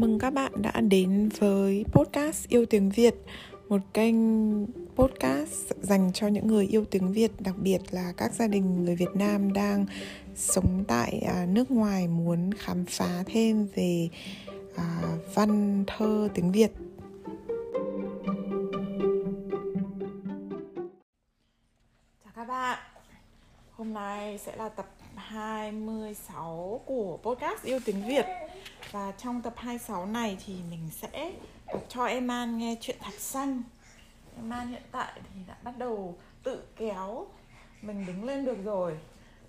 mừng các bạn đã đến với podcast Yêu Tiếng Việt, Một kênh podcast dành cho những người yêu tiếng Việt, Đặc biệt là các gia đình người Việt Nam đang sống tại à, nước ngoài Muốn khám phá thêm về à, văn thơ tiếng Việt. Chào các bạn. Hôm nay sẽ là tập 26 của podcast Yêu Tiếng Việt. Và trong tập 26 này thì mình sẽ đọc cho em An nghe chuyện Thạch Xanh. Em An hiện tại thì đã bắt đầu tự kéo mình đứng lên được rồi.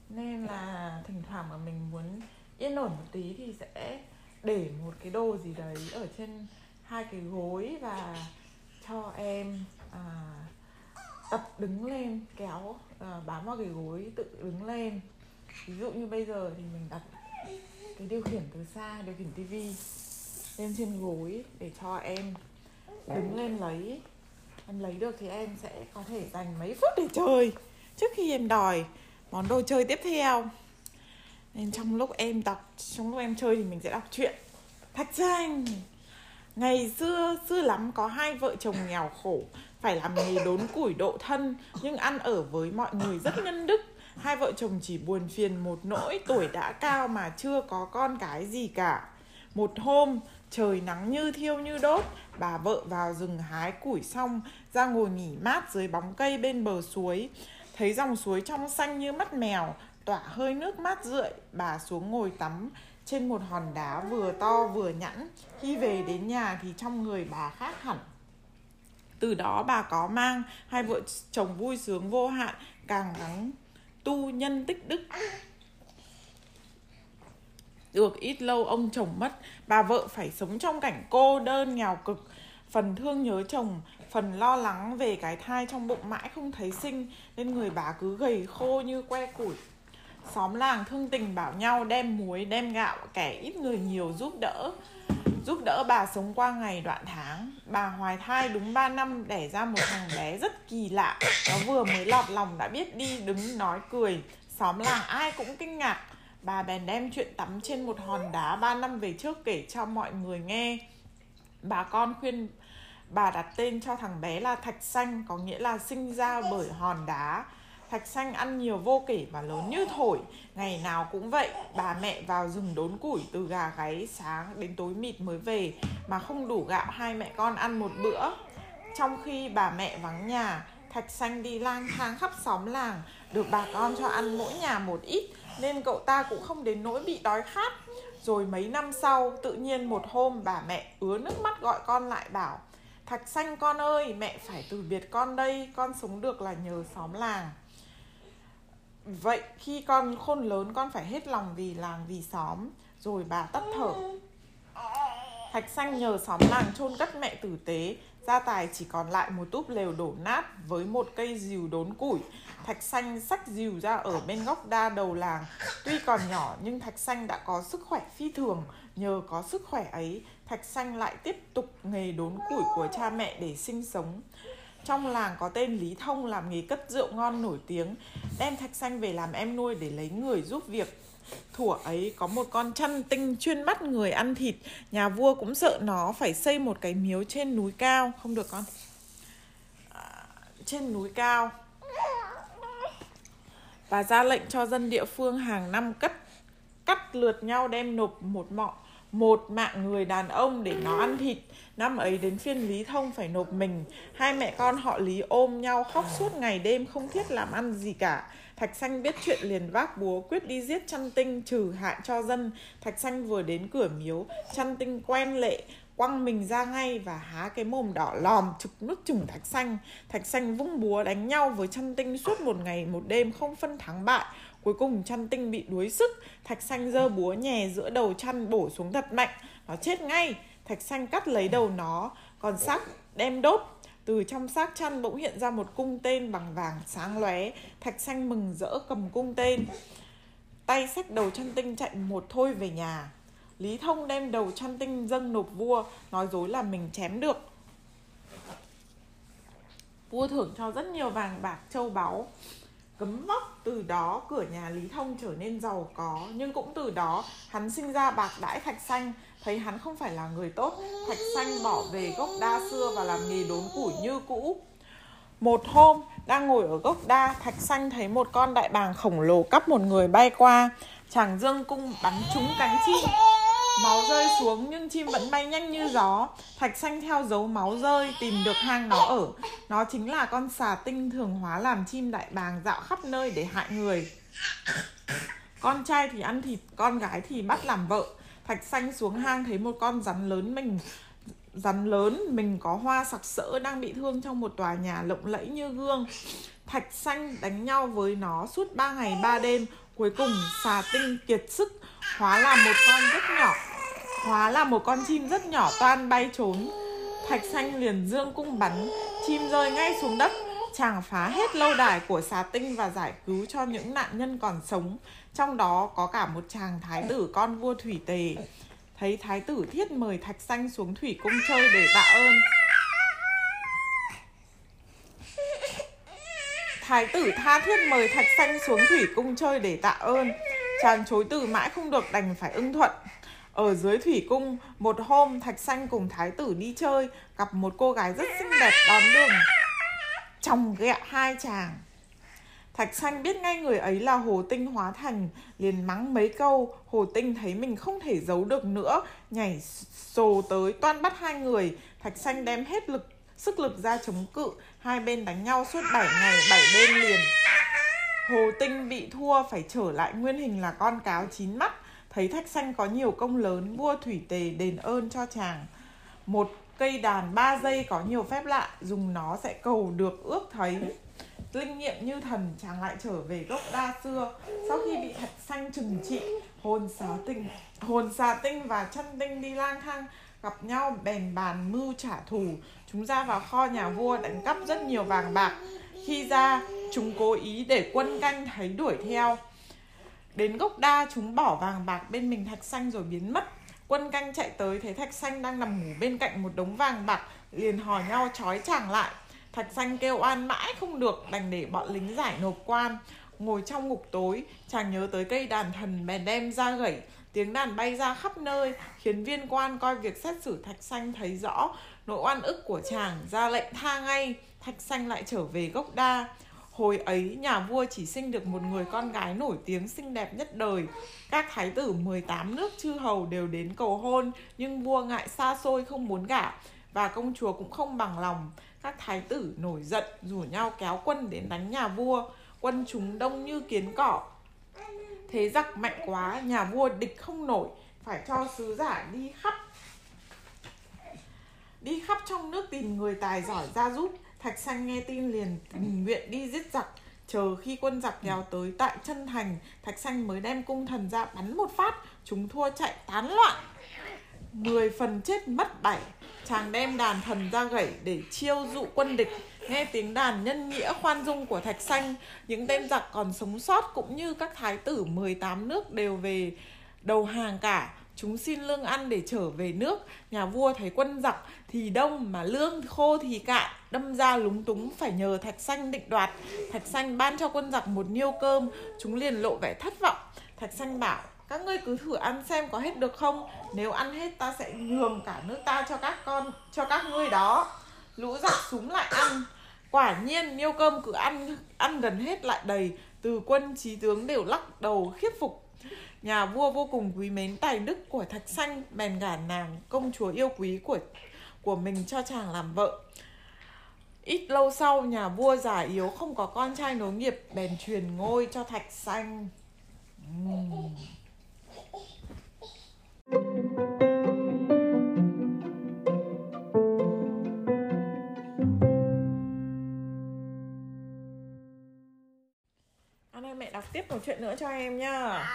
Nên là thỉnh thoảng mà mình muốn yên ổn một tí thì sẽ để một cái đồ gì đấy ở trên hai cái gối và cho em à, tập đứng lên kéo à, bám vào cái gối tự đứng lên. Ví dụ như bây giờ thì mình đặt cái điều khiển từ xa điều khiển tivi lên trên gối để cho em đứng lên lấy. Em lấy được thì em sẽ có thể dành mấy phút để chơi trước khi em đòi món đồ chơi tiếp theo. Nên trong lúc em đọc trong lúc em chơi thì mình sẽ đọc chuyện thạch danh. Ngày xưa xưa lắm có hai vợ chồng nghèo khổ phải làm nghề đốn củi độ thân nhưng ăn ở với mọi người rất nhân đức hai vợ chồng chỉ buồn phiền một nỗi tuổi đã cao mà chưa có con cái gì cả. Một hôm, trời nắng như thiêu như đốt, bà vợ vào rừng hái củi xong, ra ngồi nghỉ mát dưới bóng cây bên bờ suối. Thấy dòng suối trong xanh như mắt mèo, tỏa hơi nước mát rượi, bà xuống ngồi tắm. Trên một hòn đá vừa to vừa nhẵn, khi về đến nhà thì trong người bà khác hẳn. Từ đó bà có mang, hai vợ chồng vui sướng vô hạn, càng gắng tu nhân tích đức. Được ít lâu ông chồng mất, bà vợ phải sống trong cảnh cô đơn nghèo cực. Phần thương nhớ chồng, phần lo lắng về cái thai trong bụng mãi không thấy sinh, nên người bà cứ gầy khô như que củi. Xóm làng thương tình bảo nhau đem muối, đem gạo, kẻ ít người nhiều giúp đỡ giúp đỡ bà sống qua ngày đoạn tháng. Bà hoài thai đúng 3 năm, đẻ ra một thằng bé rất kỳ lạ. Nó vừa mới lọt lòng đã biết đi, đứng nói cười. Xóm làng ai cũng kinh ngạc. Bà bèn đem chuyện tắm trên một hòn đá 3 năm về trước kể cho mọi người nghe. Bà con khuyên bà đặt tên cho thằng bé là thạch xanh, có nghĩa là sinh ra bởi hòn đá. Thạch xanh ăn nhiều vô kể và lớn như thổi. Ngày nào cũng vậy Bà mẹ vào rừng đốn củi từ gà gáy sáng đến tối mịt mới về Mà không đủ gạo hai mẹ con ăn một bữa. Trong khi bà mẹ vắng nhà Thạch xanh đi lang thang khắp xóm làng Được bà con cho ăn mỗi nhà một ít Nên cậu ta cũng không đến nỗi bị đói khát. Rồi mấy năm sau Tự nhiên một hôm bà mẹ ứa nước mắt gọi con lại bảo Thạch xanh con ơi, mẹ phải từ biệt con đây, con sống được là nhờ xóm làng. Vậy khi con khôn lớn con phải hết lòng vì làng vì xóm Rồi bà tắt thở. Thạch xanh nhờ xóm làng chôn cất mẹ tử tế. Gia tài chỉ còn lại một túp lều đổ nát Với một cây dìu đốn củi. Thạch xanh xách dìu ra ở bên góc đa đầu làng. Tuy còn nhỏ nhưng Thạch xanh đã có sức khỏe phi thường. Nhờ có sức khỏe ấy Thạch xanh lại tiếp tục nghề đốn củi của cha mẹ để sinh sống trong làng có tên Lý Thông làm nghề cất rượu ngon nổi tiếng Đem thạch xanh về làm em nuôi để lấy người giúp việc. Thủa ấy có một con chăn tinh chuyên bắt người ăn thịt Nhà vua cũng sợ nó phải xây một cái miếu trên núi cao. Không được con. À, Trên núi cao. Và ra lệnh cho dân địa phương hàng năm cất Cắt lượt nhau đem nộp một mọ một mạng người đàn ông để nó ăn thịt. Năm ấy đến phiên Lý Thông phải nộp mình. Hai mẹ con họ Lý ôm nhau khóc suốt ngày đêm không thiết làm ăn gì cả. Thạch Xanh biết chuyện liền vác búa quyết đi giết chăn tinh, trừ hại cho dân. Thạch Xanh vừa đến cửa miếu Chăn tinh quen lệ, quăng mình ra ngay và há cái mồm đỏ lòm trực nước chừng thạch xanh. Thạch xanh vung búa đánh nhau với chăn tinh suốt một ngày, một đêm không phân thắng bại cuối cùng chăn tinh bị đuối sức, thạch xanh giơ búa nhè giữa đầu chăn bổ xuống thật mạnh. Nó chết ngay, thạch xanh cắt lấy đầu nó, còn xác đem đốt. Từ trong xác chăn bỗng hiện ra một cung tên bằng vàng sáng lóe, thạch xanh mừng rỡ cầm cung tên. Tay xách đầu chăn tinh chạy một thôi về nhà. Lý thông đem đầu chăn tinh dâng nộp vua, nói dối là mình chém được. Vua thưởng cho rất nhiều vàng bạc, châu báu cấm vóc từ đó cửa nhà lý thông trở nên giàu có. Nhưng cũng từ đó, hắn sinh ra bạc đãi thạch xanh. Thấy hắn không phải là người tốt, thạch xanh bỏ về gốc đa xưa và làm nghề đốn củi như cũ. Một hôm, đang ngồi ở gốc đa, thạch xanh thấy một con đại bàng khổng lồ cắp một người bay qua. Chàng dương cung bắn trúng cánh chim máu rơi xuống nhưng chim vẫn bay nhanh như gió. Thạch xanh theo dấu máu rơi, tìm được hang nó ở. Nó chính là con xà tinh thường hóa làm chim đại bàng dạo khắp nơi để hại người. Con trai thì ăn thịt, con gái thì bắt làm vợ. Thạch xanh xuống hang thấy một con rắn lớn mình, rắn lớn mình có hoa sặc sỡ đang bị thương trong một tòa nhà lộng lẫy như gương. Thạch xanh đánh nhau với nó suốt 3 ngày 3 đêm. Cuối cùng xà tinh kiệt sức, hóa làm một con rất nhỏ hóa là một con chim rất nhỏ toan bay trốn. Thạch xanh liền dương cung bắn. Chim rơi ngay xuống đất. Chàng phá hết lâu đài của xà tinh và giải cứu cho những nạn nhân còn sống. Trong đó có cả một chàng thái tử con vua thủy tề. Thấy thái tử thiết mời thạch xanh xuống thủy cung chơi để tạ ơn. Thái tử tha thiết mời thạch xanh xuống thủy cung chơi để tạ ơn. Chàng chối từ mãi không được đành phải ưng thuận ở dưới thủy cung một hôm thạch xanh cùng thái tử đi chơi gặp một cô gái rất xinh đẹp đón đường. Chồng ghẹ hai chàng. Thạch xanh biết ngay người ấy là Hồ Tinh hóa thành, liền mắng mấy câu, Hồ Tinh thấy mình không thể giấu được nữa, nhảy sồ tới toan bắt hai người, Thạch xanh đem hết lực sức lực ra chống cự, hai bên đánh nhau suốt 7 ngày 7 đêm liền. Hồ Tinh bị thua phải trở lại nguyên hình là con cáo chín mắt, thấy Thạch xanh có nhiều công lớn, vua thủy tề đền ơn cho chàng. Một cây đàn ba dây có nhiều phép lạ, dùng nó sẽ cầu được ước thấy. Linh nghiệm như thần chàng lại trở về gốc đa xưa. Sau khi bị thạch xanh trừng trị hồn xá tinh hồn xà tinh và chân tinh đi lang thang gặp nhau bèn bàn mưu trả thù. Chúng ra vào kho nhà vua đánh cắp rất nhiều vàng bạc. Khi ra chúng cố ý để quân canh thấy đuổi theo đến gốc đa chúng bỏ vàng bạc bên mình thạch xanh rồi biến mất. Quân canh chạy tới thấy thạch xanh đang nằm ngủ bên cạnh một đống vàng bạc, liền hò nhau trói chàng lại. Thạch xanh kêu oan mãi không được, Đành để bọn lính giải nộp quan. Ngồi trong ngục tối, Chàng nhớ tới cây đàn thần bèn đem ra gãy Tiếng đàn bay ra khắp nơi, Khiến viên quan coi việc xét xử Thạch xanh thấy rõ Nỗi oan ức của chàng ra lệnh tha ngay. Thạch xanh lại trở về gốc đa. Hồi ấy, nhà vua chỉ sinh được một người con gái nổi tiếng xinh đẹp nhất đời. Các thái tử 18 nước chư hầu đều đến cầu hôn, Nhưng vua ngại xa xôi không muốn gả Và công chúa cũng không bằng lòng. Các thái tử nổi giận, rủ nhau kéo quân đến đánh nhà vua. Quân chúng đông như kiến cỏ. Thế giặc mạnh quá, nhà vua địch không nổi, phải cho sứ giả đi khắp đi khắp trong nước tìm người tài giỏi ra giúp thạch xanh nghe tin liền tình nguyện đi giết giặc. Chờ khi quân giặc kéo tới tại chân thành thạch xanh mới đem cung thần ra bắn một phát chúng thua chạy tán loạn. Mười phần chết mất bảy chàng đem đàn thần ra gãy để chiêu dụ quân địch. Nghe tiếng đàn nhân nghĩa khoan dung của thạch xanh những tên giặc còn sống sót cũng như các thái tử 18 nước đều về đầu hàng cả. Chúng xin lương ăn để trở về nước. Nhà vua thấy quân giặc thì đông mà lương khô thì cạn. Đâm ra lúng túng phải nhờ thạch xanh định đoạt. Thạch xanh ban cho quân giặc một niêu cơm. Chúng liền lộ vẻ thất vọng. Thạch xanh bảo, các ngươi cứ thử ăn xem có hết được không? Nếu ăn hết ta sẽ nhường cả nước ta cho các con, cho các ngươi đó. Lũ giặc súng lại ăn. Quả nhiên niêu cơm cứ ăn ăn gần hết lại đầy. Từ quân trí tướng đều lắc đầu khiếp phục. Nhà vua vô cùng quý mến tài đức của thạch xanh, bèn gả nàng công chúa yêu quý của của mình cho chàng làm vợ. Ít lâu sau nhà vua già yếu không có con trai nối nghiệp bèn truyền ngôi cho thạch xanh. Uhm. Anh ơi mẹ đọc tiếp một chuyện nữa cho em nhá.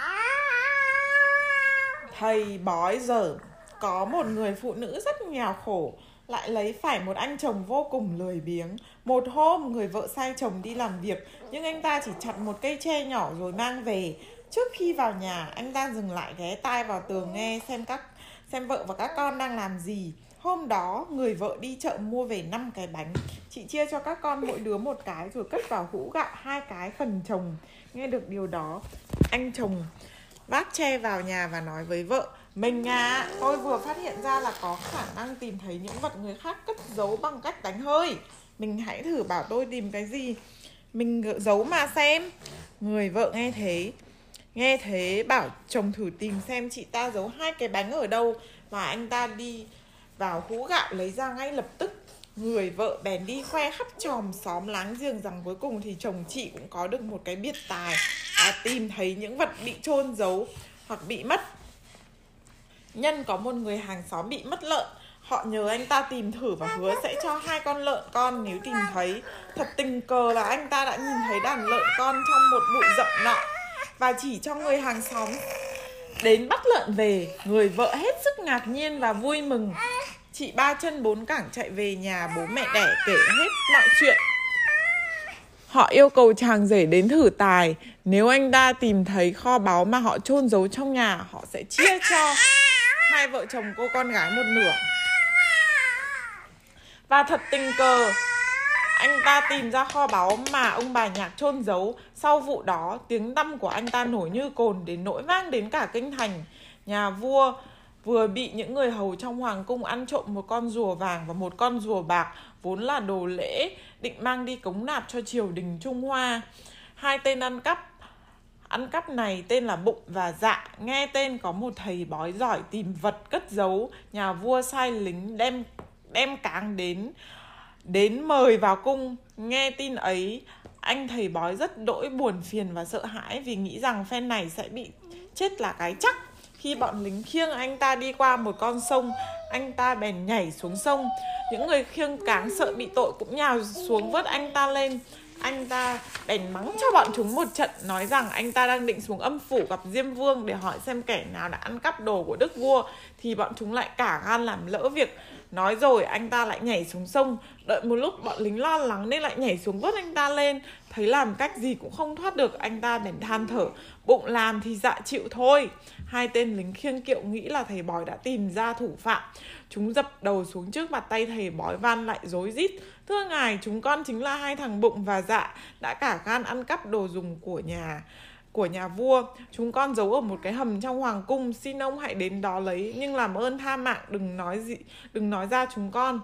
Thầy bói giờ có một người phụ nữ rất nghèo khổ Lại lấy phải một anh chồng vô cùng lười biếng. Một hôm người vợ sai chồng đi làm việc Nhưng anh ta chỉ chặt một cây tre nhỏ rồi mang về. Trước khi vào nhà, anh ta dừng lại ghé tai vào tường nghe xem các xem vợ và các con đang làm gì. Hôm đó người vợ đi chợ mua về 5 cái bánh. Chị chia cho các con mỗi đứa một cái rồi cất vào hũ gạo hai cái phần chồng. Nghe được điều đó Anh chồng vác tre vào nhà và nói với vợ mình à, tôi vừa phát hiện ra là có khả năng tìm thấy những vật người khác cất giấu bằng cách đánh hơi. Mình hãy thử bảo tôi tìm cái gì? Mình giấu mà xem. Người vợ nghe thế Nghe thế bảo chồng thử tìm xem chị ta giấu hai cái bánh ở đâu Và anh ta đi vào hũ gạo lấy ra ngay lập tức. Người vợ bèn đi khoe khắp tròm xóm láng giềng rằng cuối cùng thì chồng chị cũng có được một cái biệt tài Và tìm thấy những vật bị chôn giấu hoặc bị mất. Nhân có một người hàng xóm bị mất lợn. Họ nhờ anh ta tìm thử và hứa sẽ cho hai con lợn con nếu tìm thấy. Thật tình cờ là anh ta đã nhìn thấy đàn lợn con trong một bụi rậm nọ. Và chỉ cho người hàng xóm đến bắt lợn về, Người vợ hết sức ngạc nhiên và vui mừng. Chị ba chân bốn cẳng chạy về nhà bố mẹ đẻ kể hết mọi chuyện. Họ yêu cầu chàng rể đến thử tài. Nếu anh ta tìm thấy kho báu mà họ chôn giấu trong nhà, Họ sẽ chia cho hai vợ chồng cô con gái một nửa. Và thật tình cờ, anh ta tìm ra kho báu mà ông bà nhạc chôn giấu. Sau vụ đó, tiếng tăm của anh ta nổi như cồn đến nỗi vang đến cả kinh thành. Nhà vua vừa bị những người hầu trong hoàng cung ăn trộm một con rùa vàng và một con rùa bạc, vốn là đồ lễ, định mang đi cống nạp cho triều đình Trung Hoa. Hai tên ăn cắp ăn cắp này tên là Bụng và Dạ, nghe tên có một thầy bói giỏi tìm vật cất giấu, nhà vua sai lính đem đem cáng đến đến mời vào cung. Nghe tin ấy, anh thầy bói rất đỗi buồn phiền và sợ hãi vì nghĩ rằng phen này sẽ bị chết là cái chắc. Khi bọn lính khiêng anh ta đi qua một con sông anh ta bèn nhảy xuống sông. Những người khiêng cáng sợ bị tội cũng nhào xuống vớt anh ta lên anh ta bèn mắng cho bọn chúng một trận, nói rằng anh ta đang định xuống âm phủ gặp diêm vương để hỏi xem kẻ nào đã ăn cắp đồ của đức vua. Thì bọn chúng lại cả gan làm lỡ việc. Nói rồi, anh ta lại nhảy xuống sông. Đợi một lúc, bọn lính lo lắng nên lại nhảy xuống vớt anh ta lên. Thấy làm cách gì cũng không thoát được, anh ta bèn than thở bụng làm thì dạ chịu thôi. Hai tên lính khiêng kiệu nghĩ là thầy bói đã tìm ra thủ phạm. Chúng dập đầu xuống trước mặt tay thầy bói van lại rối rít. Thưa ngài, chúng con chính là hai thằng bụng và dạ đã cả gan ăn cắp đồ dùng của nhà của nhà vua. Chúng con giấu ở một cái hầm trong hoàng cung, xin ông hãy đến đó lấy, nhưng làm ơn tha mạng, đừng nói gì, đừng nói ra chúng con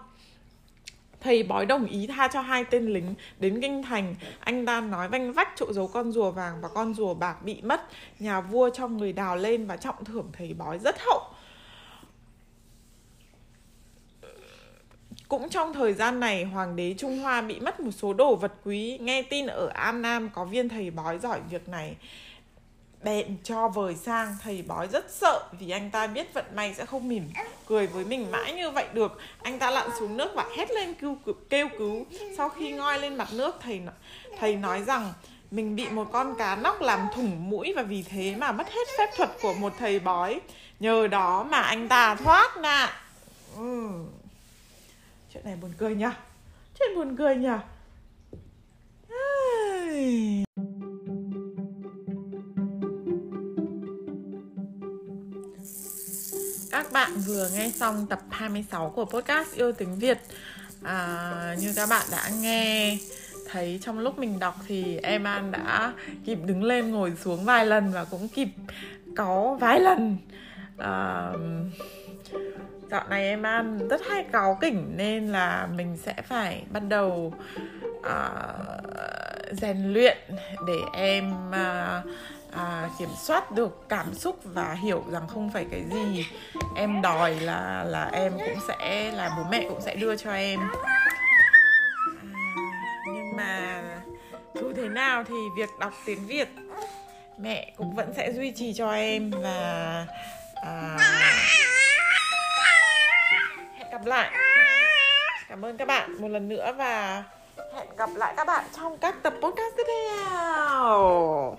thầy bói đồng ý tha cho hai tên lính đến kinh thành anh ta nói vanh vách chỗ giấu con rùa vàng và con rùa bạc bị mất nhà vua cho người đào lên và trọng thưởng thầy bói rất hậu Cũng trong thời gian này, hoàng đế Trung Hoa bị mất một số đồ vật quý. Nghe tin ở An Nam có viên thầy bói giỏi việc này. Bèn cho vời sang, thầy bói rất sợ vì anh ta biết vận may sẽ không mỉm cười với mình mãi như vậy được. Anh ta lặn xuống nước và hét lên kêu, kêu cứu. Sau khi ngoi lên mặt nước, thầy thầy nói rằng mình bị một con cá nóc làm thủng mũi và vì thế mà mất hết phép thuật của một thầy bói. Nhờ đó mà anh ta thoát nạn. ừ. chuyện này buồn cười nhỉ chuyện buồn cười nhỉ Các bạn vừa nghe xong tập 26 của podcast Yêu tiếng Việt. À, Như các bạn đã nghe thấy trong lúc mình đọc thì em An đã kịp đứng lên ngồi xuống vài lần và cũng kịp có vài lần. À, dạo này em an rất hay cáu kỉnh nên là mình sẽ phải bắt đầu uh, rèn luyện để em uh, à, kiểm soát được cảm xúc và hiểu rằng không phải cái gì em đòi là là em cũng sẽ là bố mẹ cũng sẽ đưa cho em. À, nhưng mà dù thế nào thì việc đọc tiếng việt mẹ cũng vẫn sẽ duy trì cho em và à, hẹn gặp lại. Cảm ơn các bạn một lần nữa và hẹn gặp lại các bạn trong các tập podcast tiếp theo.